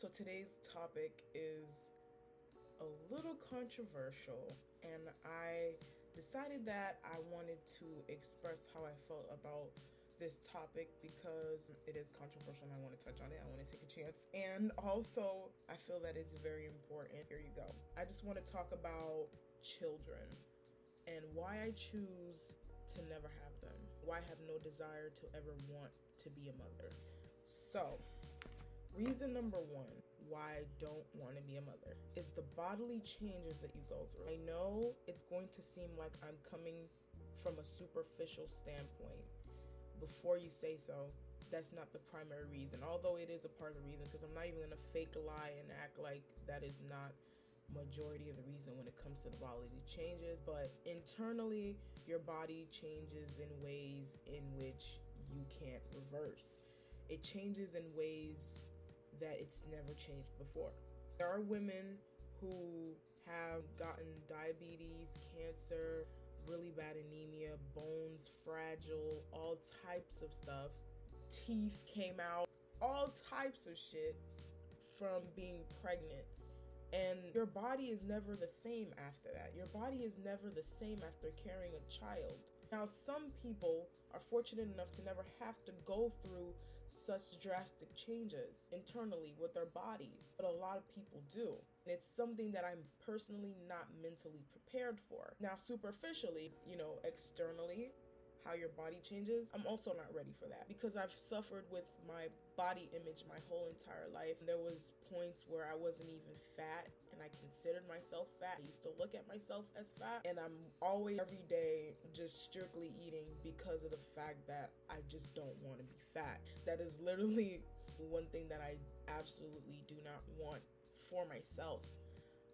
So today's topic is a little controversial, and I decided that I wanted to express how I felt about this topic because it is controversial and I want to touch on it. I want to take a chance. And also, I feel that it's very important. Here you go. I just want to talk about children and why I choose to never have them. Why I have no desire to ever want to be a mother. So, Reason number one why I don't want to be a mother is the bodily changes that you go through. I know it's going to seem like I'm coming from a superficial standpoint. Before you say so, that's not the primary reason, although it is a part of the reason, because I'm not even going to fake lie and act like that is not majority of the reason when it comes to the bodily changes but internally your body changes in ways in which you can't reverse it changes in ways that it's never changed before. There are women who have gotten diabetes, cancer, really bad anemia, bones fragile, all types of stuff. Teeth came out, all types of shit from being pregnant. And your body is never the same after that. Your body is never the same after carrying a child. Now, some people are fortunate enough to never have to go through such drastic changes internally with their bodies, but a lot of people do. It's something that I'm personally not mentally prepared for. Now, superficially, you know, externally, how your body changes, I'm also not ready for that because I've suffered with my body image my whole entire life. There was points where I wasn't even fat and I considered myself fat. I used to look at myself as fat and I'm always every day just strictly eating because of the fact that I just don't want to be fat. That is literally one thing that I absolutely do not want for myself.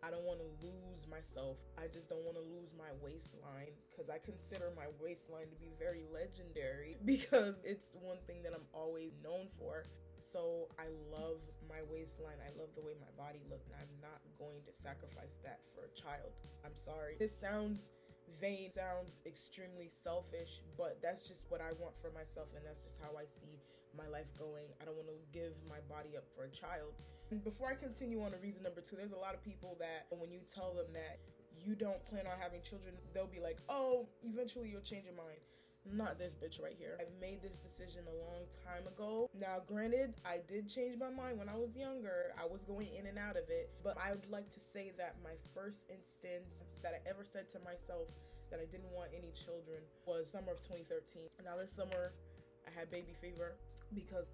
I don't want to lose myself. I just don't want to lose my waistline because I consider my waistline to be very legendary because it's one thing that I'm always known for. So I love my waistline. I love the way my body looks, and I'm not going to sacrifice that for a child. I'm sorry. This sounds vain, sounds extremely selfish, but that's just what I want for myself, and that's just how I see my life going. I don't want to give my body up for a child. And before I continue on to reason number two, there's a lot of people that when you tell them that you don't plan on having children, they'll be like, oh, eventually you'll change your mind not this bitch right here. I've made this decision a long time ago. Now, granted, I did change my mind when I was younger. I was going in and out of it, but I would like to say that my first instance that I ever said to myself that I didn't want any children was summer of 2013. Now, this summer, I had baby fever because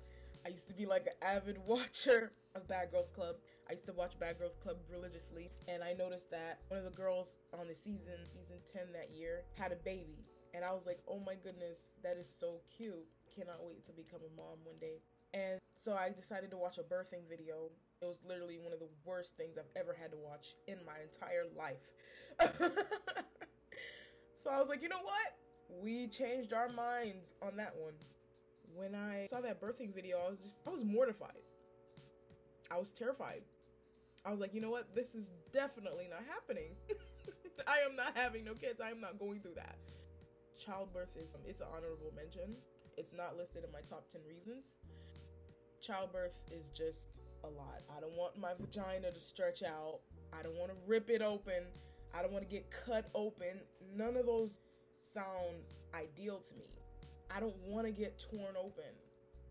I used to be like an avid watcher of Bad Girls Club. I used to watch Bad Girls Club religiously, and I noticed that one of the girls on the season, season 10 that year, had a baby. And I was like, oh my goodness, that is so cute. Cannot wait to become a mom one day. And so I decided to watch a birthing video. It was literally one of the worst things I've ever had to watch in my entire life. so I was like, you know what? We changed our minds on that one. When I saw that birthing video, I was just, I was mortified. I was terrified. I was like, you know what? This is definitely not happening. I am not having no kids. I am not going through that childbirth is it's an honorable mention. It's not listed in my top 10 reasons. Childbirth is just a lot. I don't want my vagina to stretch out. I don't want to rip it open. I don't want to get cut open. None of those sound ideal to me. I don't want to get torn open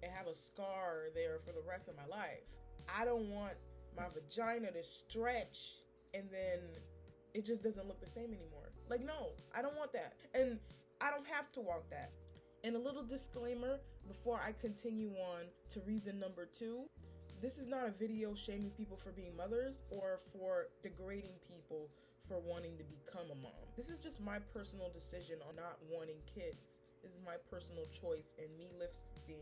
and have a scar there for the rest of my life. I don't want my vagina to stretch and then it just doesn't look the same anymore. Like, no, I don't want that. And I don't have to want that. And a little disclaimer before I continue on to reason number two this is not a video shaming people for being mothers or for degrading people for wanting to become a mom. This is just my personal decision on not wanting kids. This is my personal choice and me listing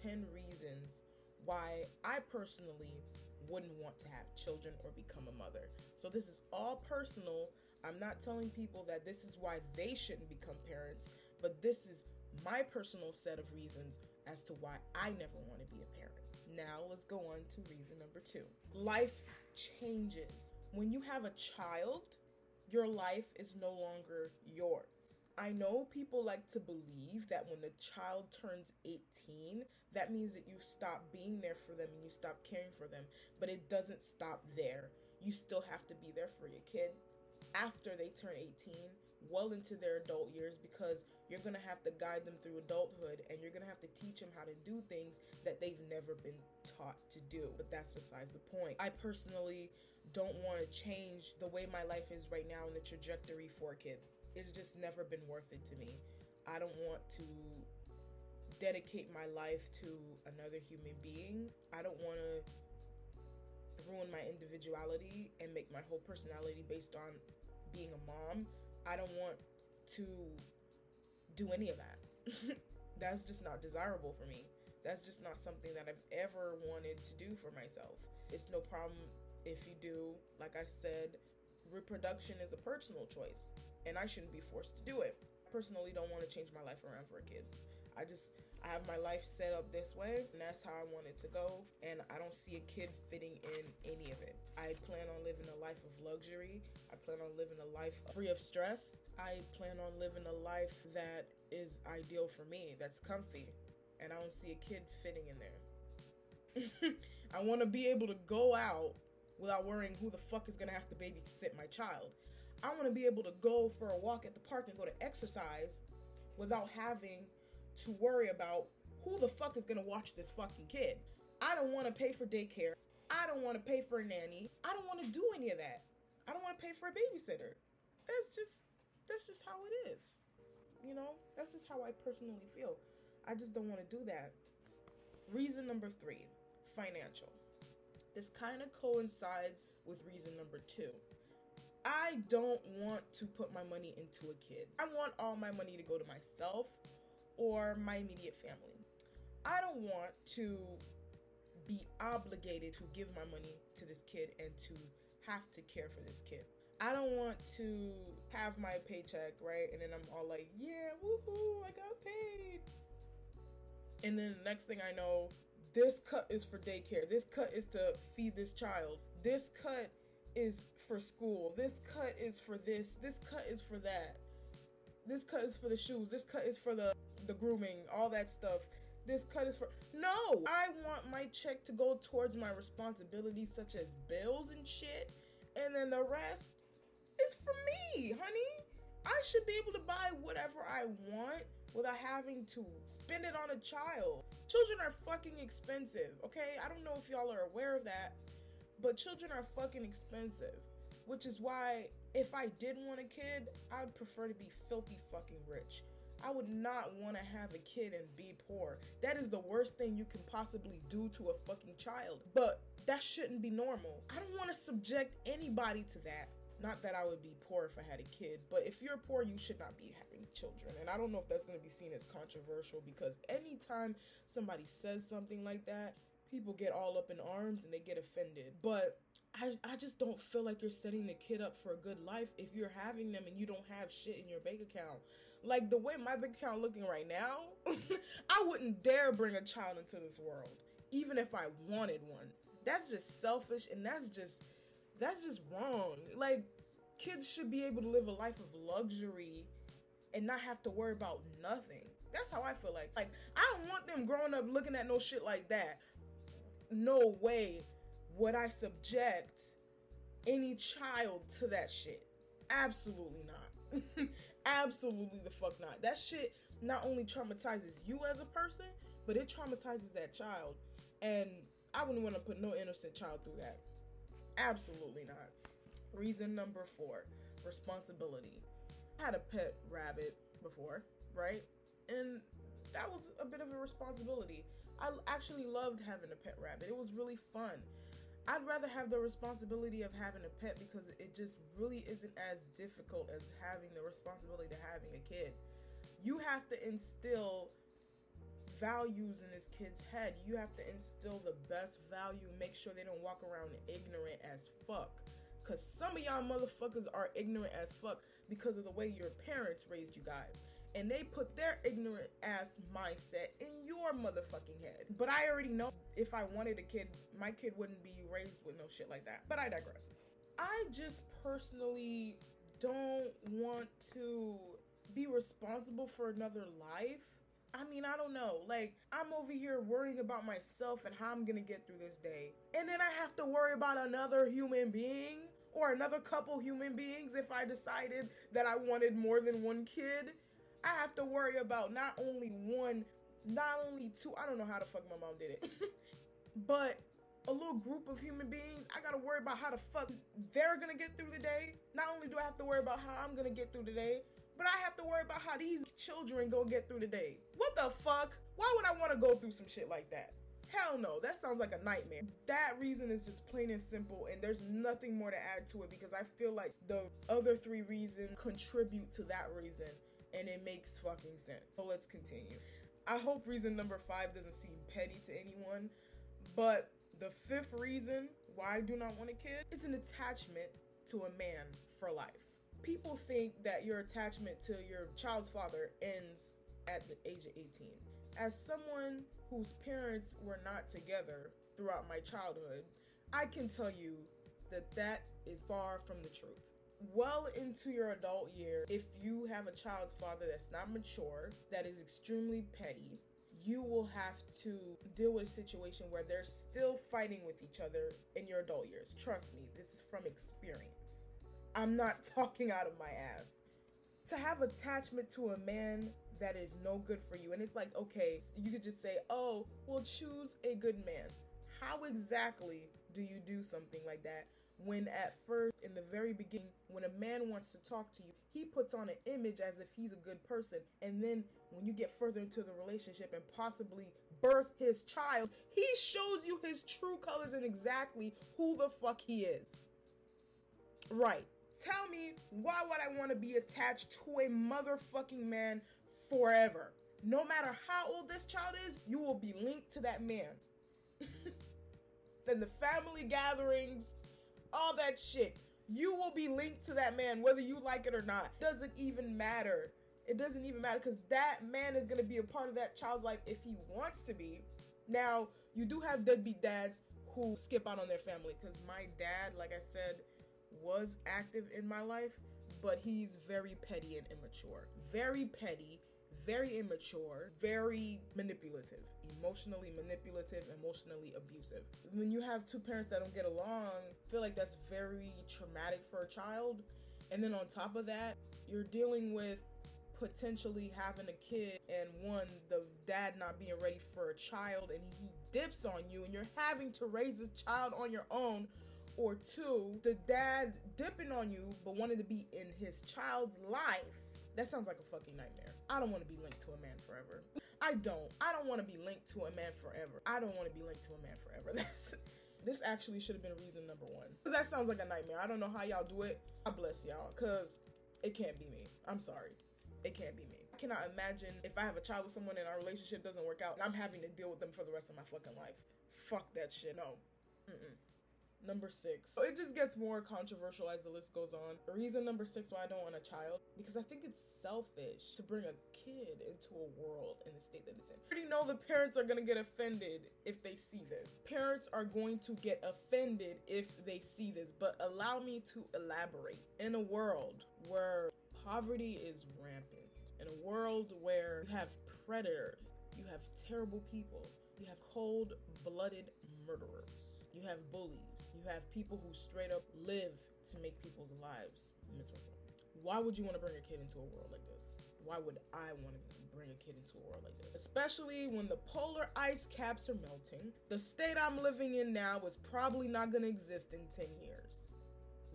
10 reasons why I personally wouldn't want to have children or become a mother. So this is all personal. I'm not telling people that this is why they shouldn't become parents, but this is my personal set of reasons as to why I never want to be a parent. Now let's go on to reason number two. Life changes. When you have a child, your life is no longer yours. I know people like to believe that when the child turns 18, that means that you stop being there for them and you stop caring for them. But it doesn't stop there. You still have to be there for your kid after they turn 18, well into their adult years, because you're going to have to guide them through adulthood and you're going to have to teach them how to do things that they've never been taught to do. But that's besides the point. I personally don't want to change the way my life is right now and the trajectory for a kid it's just never been worth it to me. I don't want to dedicate my life to another human being. I don't want to ruin my individuality and make my whole personality based on being a mom. I don't want to do any of that. That's just not desirable for me. That's just not something that I've ever wanted to do for myself. It's no problem if you do. Like I said, reproduction is a personal choice and I shouldn't be forced to do it. I personally don't want to change my life around for a kid. I just I have my life set up this way and that's how I want it to go and I don't see a kid fitting in any of it. I plan on living a life of luxury. I plan on living a life free of stress. I plan on living a life that is ideal for me, that's comfy. And I don't see a kid fitting in there. I want to be able to go out without worrying who the fuck is going to have to babysit my child. I want to be able to go for a walk at the park and go to exercise without having to worry about who the fuck is going to watch this fucking kid. I don't want to pay for daycare. I don't want to pay for a nanny. I don't want to do any of that. I don't want to pay for a babysitter. That's just that's just how it is. You know, that's just how I personally feel. I just don't want to do that. Reason number 3, financial. This kind of coincides with reason number 2. I don't want to put my money into a kid. I want all my money to go to myself or my immediate family. I don't want to be obligated to give my money to this kid and to have to care for this kid. I don't want to have my paycheck, right? And then I'm all like, yeah, woohoo, I got paid. And then the next thing I know, this cut is for daycare. This cut is to feed this child. This cut is for school. This cut is for this. This cut is for that. This cut is for the shoes. This cut is for the the grooming, all that stuff. This cut is for No, I want my check to go towards my responsibilities such as bills and shit, and then the rest is for me, honey. I should be able to buy whatever I want without having to spend it on a child. Children are fucking expensive, okay? I don't know if y'all are aware of that, but children are fucking expensive. Which is why, if I did want a kid, I'd prefer to be filthy fucking rich. I would not want to have a kid and be poor. That is the worst thing you can possibly do to a fucking child. But that shouldn't be normal. I don't want to subject anybody to that. Not that I would be poor if I had a kid, but if you're poor, you should not be having children. And I don't know if that's going to be seen as controversial because anytime somebody says something like that, people get all up in arms and they get offended. But I, I just don't feel like you're setting the kid up for a good life if you're having them and you don't have shit in your bank account. Like the way my bank account looking right now, I wouldn't dare bring a child into this world, even if I wanted one. That's just selfish and that's just that's just wrong. Like kids should be able to live a life of luxury and not have to worry about nothing. That's how I feel like. Like I don't want them growing up looking at no shit like that no way would I subject any child to that shit. Absolutely not. Absolutely the fuck not. That shit not only traumatizes you as a person, but it traumatizes that child. And I wouldn't want to put no innocent child through that. Absolutely not. Reason number four responsibility. I had a pet rabbit before, right? And that was a bit of a responsibility. I actually loved having a pet rabbit. It was really fun. I'd rather have the responsibility of having a pet because it just really isn't as difficult as having the responsibility to having a kid. You have to instill values in this kid's head. You have to instill the best value, make sure they don't walk around ignorant as fuck. Cause some of y'all motherfuckers are ignorant as fuck because of the way your parents raised you guys and they put their ignorant ass mindset in your motherfucking head. But I already know if I wanted a kid, my kid wouldn't be raised with no shit like that. But I digress. I just personally don't want to be responsible for another life. I mean, I don't know. Like, I'm over here worrying about myself and how I'm gonna get through this day. And then I have to worry about another human being or another couple human beings if I decided that I wanted more than one kid. I have to worry about not only one, not only two, I don't know how the fuck my mom did it, but a little group of human beings. I gotta worry about how the fuck they're gonna get through the day. Not only do I have to worry about how I'm gonna get through the day, but I have to worry about how these children gonna get through the day. What the fuck? Why would I wanna go through some shit like that? Hell no, that sounds like a nightmare. That reason is just plain and simple, and there's nothing more to add to it because I feel like the other three reasons contribute to that reason, and it makes fucking sense. So let's continue. I hope reason number five doesn't seem petty to anyone, but the fifth reason why I do not want a kid is an attachment to a man for life. People think that your attachment to your child's father ends at the age of 18 as someone whose parents were not together throughout my childhood, I can tell you that that is far from the truth. Well into your adult year, if you have a child's father that's not mature, that is extremely petty, you will have to deal with a situation where they're still fighting with each other in your adult years. Trust me, this is from experience. I'm not talking out of my ass. To have attachment to a man that is no good for you. And it's like, okay, you could just say, oh, well, choose a good man. How exactly do you do something like that when at first, in the very beginning, when a man wants to talk to you, he puts on an image as if he's a good person. And then when you get further into the relationship and possibly birth his child, he shows you his true colors and exactly who the fuck he is. Right. Tell me, why would I want to be attached to a motherfucking man forever. No matter how old this child is, you will be linked to that man. then the family gatherings, all that shit, you will be linked to that man whether you like it or not. Doesn't even matter. It doesn't even matter because that man is going to be a part of that child's life if he wants to be. Now, you do have deadbeat dads who skip out on their family because my dad, like I said, was active in my life, but he's very petty and immature. Very petty very immature, very manipulative, emotionally manipulative, emotionally abusive. When you have two parents that don't get along, I feel like that's very traumatic for a child. And then on top of that, you're dealing with potentially having a kid and one the dad not being ready for a child and he dips on you and you're having to raise a child on your own or two the dad dipping on you but wanting to be in his child's life that sounds like a fucking nightmare. I don't want to be linked to a man forever. I don't. I don't want to be linked to a man forever. I don't want to be linked to a man forever. That's this actually should have been reason number one. Cause that sounds like a nightmare. I don't know how y'all do it. I bless y'all. Cause it can't be me. I'm sorry. It can't be me. I cannot imagine if I have a child with someone and our relationship doesn't work out and I'm having to deal with them for the rest of my fucking life. Fuck that shit. No. Mm-mm. Number six. So It just gets more controversial as the list goes on. Reason number six why I don't want a child because I think it's selfish to bring a kid into a world in the state that it's in. I already know the parents are gonna get offended if they see this. Parents are going to get offended if they see this, but allow me to elaborate. In a world where poverty is rampant, in a world where you have predators, you have terrible people, you have cold blooded murderers, you have bullies you have people who straight up live to make people's lives miserable. Why would you want to bring a kid into a world like this? Why would I want to bring a kid into a world like this? Especially when the polar ice caps are melting. The state I'm living in now is probably not going to exist in 10 years.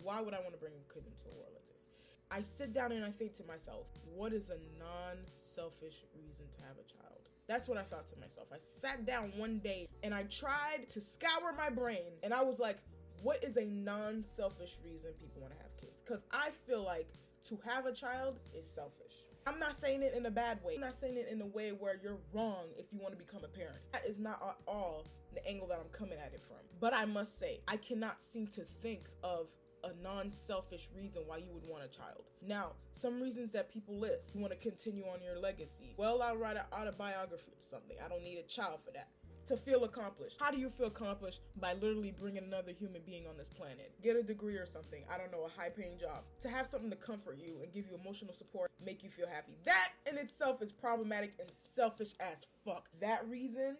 Why would I want to bring a kid into a world like this? I sit down and I think to myself, what is a non selfish reason to have a child? That's what I thought to myself. I sat down one day and I tried to scour my brain and I was like, what is a non selfish reason people want to have kids? Because I feel like to have a child is selfish. I'm not saying it in a bad way. I'm not saying it in a way where you're wrong if you want to become a parent. That is not at all the angle that I'm coming at it from. But I must say, I cannot seem to think of a non-selfish reason why you would want a child. Now, some reasons that people list. You want to continue on your legacy. Well, I'll write an autobiography or something. I don't need a child for that to feel accomplished. How do you feel accomplished? By literally bringing another human being on this planet. Get a degree or something. I don't know, a high paying job. To have something to comfort you and give you emotional support, make you feel happy. That in itself is problematic and selfish as fuck. That reason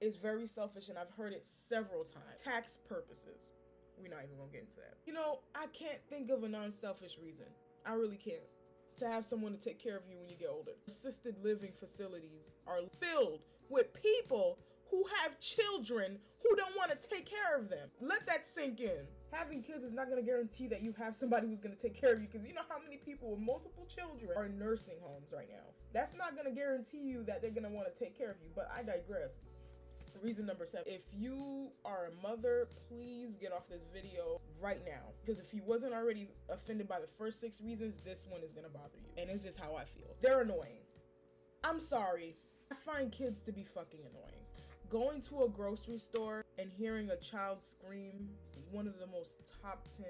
is very selfish and I've heard it several times. Tax purposes. We're not even gonna get into that. You know, I can't think of a non selfish reason. I really can't to have someone to take care of you when you get older. Assisted living facilities are filled with people who have children who don't want to take care of them. Let that sink in. Having kids is not going to guarantee that you have somebody who's going to take care of you because you know how many people with multiple children are in nursing homes right now. That's not going to guarantee you that they're going to want to take care of you, but I digress. Reason number seven. If you are a mother, please get off this video right now. Because if you wasn't already offended by the first six reasons, this one is gonna bother you. And it's just how I feel. They're annoying. I'm sorry. I find kids to be fucking annoying. Going to a grocery store and hearing a child scream, one of the most top 10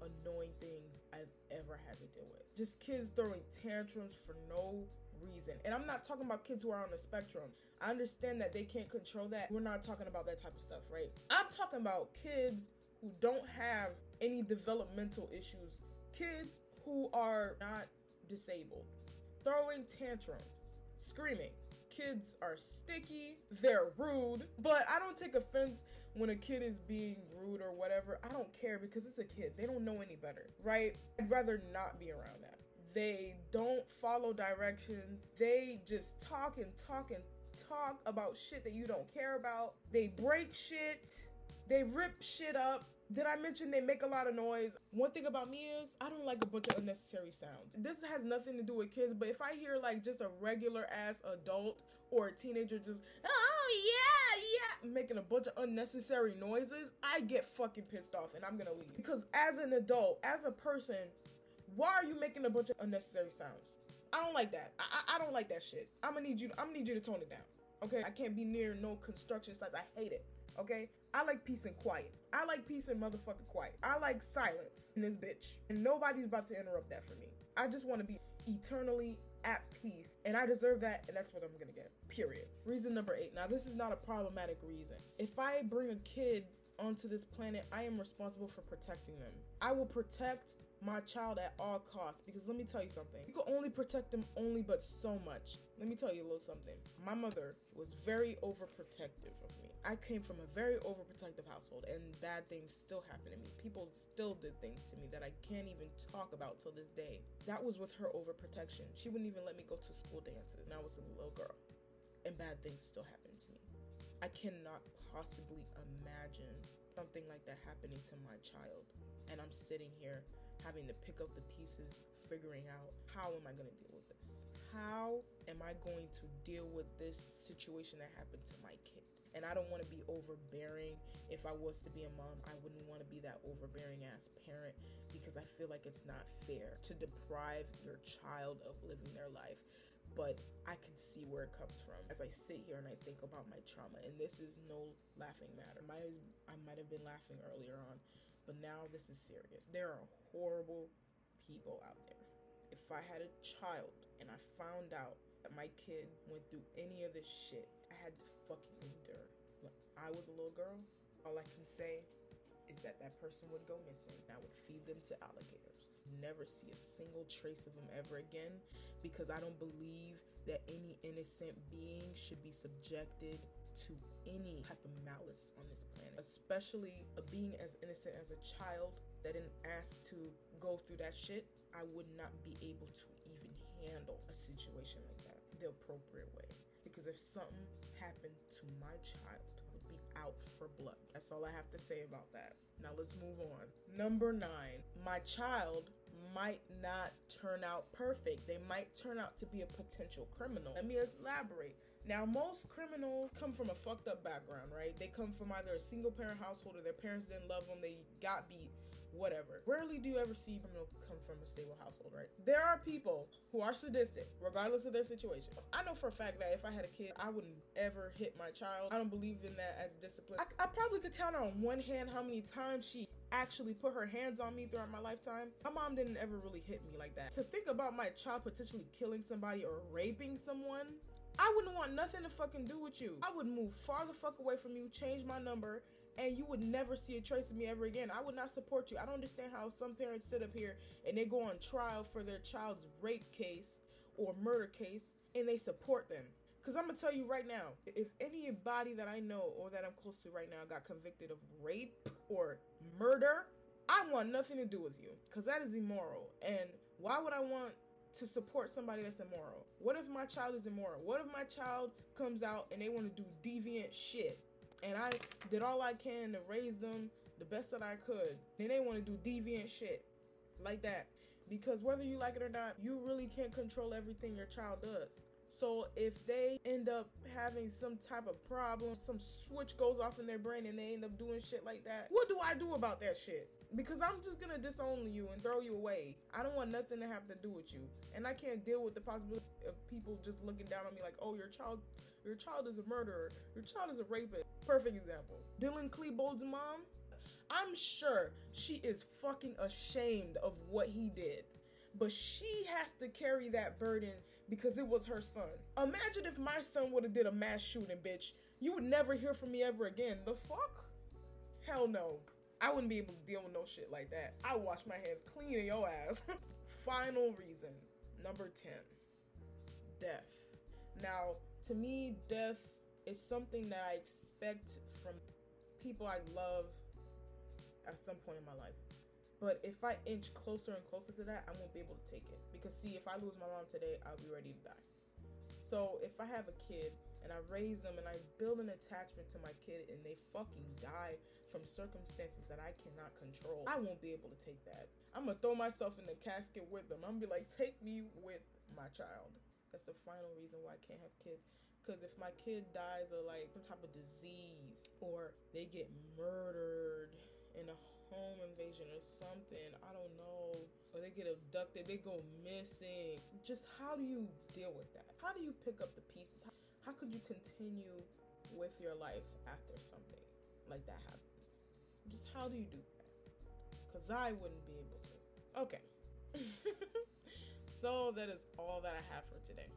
annoying things I've ever had to deal with. Just kids throwing tantrums for no reason. And I'm not talking about kids who are on the spectrum. I understand that they can't control that. We're not talking about that type of stuff, right? I'm talking about kids who don't have any developmental issues, kids who are not disabled, throwing tantrums, screaming. Kids are sticky, they're rude, but I don't take offense when a kid is being rude or whatever. I don't care because it's a kid. They don't know any better, right? I'd rather not be around that. They don't follow directions. They just talk and talk and talk about shit that you don't care about. They break shit. They rip shit up. Did I mention they make a lot of noise? One thing about me is I don't like a bunch of unnecessary sounds. This has nothing to do with kids, but if I hear like just a regular ass adult or a teenager just, oh yeah, yeah, making a bunch of unnecessary noises, I get fucking pissed off and I'm gonna leave. Because as an adult, as a person, why are you making a bunch of unnecessary sounds? I don't like that. I, I, I don't like that shit. I'm gonna need you. I'm gonna need you to tone it down. Okay, I can't be near no construction sites. I hate it. Okay, I like peace and quiet. I like peace and motherfucking quiet. I like silence in this bitch, and nobody's about to interrupt that for me. I just want to be eternally at peace, and I deserve that, and that's what I'm gonna get. Period. Reason number eight. Now, this is not a problematic reason. If I bring a kid onto this planet, I am responsible for protecting them. I will protect my child at all costs because let me tell you something. You can only protect them only but so much. Let me tell you a little something. My mother was very overprotective of me. I came from a very overprotective household and bad things still happen to me. People still did things to me that I can't even talk about till this day. That was with her overprotection. She wouldn't even let me go to school dances and I was a little girl. And bad things still happened to me. I cannot possibly imagine something like that happening to my child. And I'm sitting here having to pick up the pieces, figuring out how am I going to deal with this? How am I going to deal with this situation that happened to my kid? And I don't want to be overbearing. If I was to be a mom, I wouldn't want to be that overbearing ass parent because I feel like it's not fair to deprive your child of living their life but I can see where it comes from as I sit here and I think about my trauma. And this is no laughing matter. I might have been laughing earlier on, but now this is serious. There are horrible people out there. If I had a child and I found out that my kid went through any of this shit, I had to fucking endure. When I was a little girl, all I can say is that that person would go missing. I would feed them to alligators. Never see a single trace of them ever again because I don't believe that any innocent being should be subjected to any type of malice on this especially being as innocent as a child that didn't ask to go through that shit. I would not be able to even handle a situation like that the appropriate way. Because if something happened to my child, I would be out for blood. That's all I have to say about that. Now let's move on. Number nine, my child might not turn out perfect. They might turn out to be a potential criminal. Let me elaborate. Now, most criminals come from a fucked up background, right? They come from either a single parent household or their parents didn't love them, they got beat, whatever. Rarely do you ever see criminal come from a stable household, right? There are people who are sadistic, regardless of their situation. I know for a fact that if I had a kid, I wouldn't ever hit my child. I don't believe in that as discipline. I, I probably could count on one hand how many times she actually put her hands on me throughout my lifetime. My mom didn't ever really hit me like that. To think about my child potentially killing somebody or raping someone, I wouldn't want nothing to fucking do with you. I would move far the fuck away from you, change my number, and you would never see a trace of me ever again. I would not support you. I don't understand how some parents sit up here and they go on trial for their child's rape case or murder case and they support them. Because I'm going to tell you right now if anybody that I know or that I'm close to right now got convicted of rape or murder, I want nothing to do with you because that is immoral. And why would I want to support somebody that's immoral? What if my child is immoral? What if my child comes out and they want to do deviant shit? And I did all I can to raise them the best that I could. Then they want to do deviant shit like that. Because whether you like it or not, you really can't control everything your child does. So if they end up having some type of problem, some switch goes off in their brain and they end up doing shit like that, what do I do about that shit? Because I'm just gonna disown you and throw you away. I don't want nothing to have to do with you. And I can't deal with the possibility of people just looking down on me like, oh, your child your child is a murderer, your child is a rapist. Perfect example. Dylan Klebold's mom, I'm sure she is fucking ashamed of what he did. But she has to carry that burden because it was her son. Imagine if my son would have did a mass shooting, bitch. You would never hear from me ever again. The fuck? Hell no. I wouldn't be able to deal with no shit like that. I wash my hands clean in your ass. Final reason, number 10. Death. Now, to me, death is something that I expect from people I love at some point in my life. But if I inch closer and closer to that, I won't be able to take it. Because, see, if I lose my mom today, I'll be ready to die. So, if I have a kid and I raise them and I build an attachment to my kid and they fucking die from circumstances that I cannot control, I won't be able to take that. I'm gonna throw myself in the casket with them. I'm gonna be like, take me with my child. That's the final reason why I can't have kids. Because if my kid dies of like some type of disease or they get murdered in a home invasion or something. I don't know. Or they get abducted, they go missing. Just how do you deal with that? How do you pick up the pieces? How, could you continue with your life after something like that happens? Just how do you do that? Because I wouldn't be able to. Okay. so that is all that I have for today.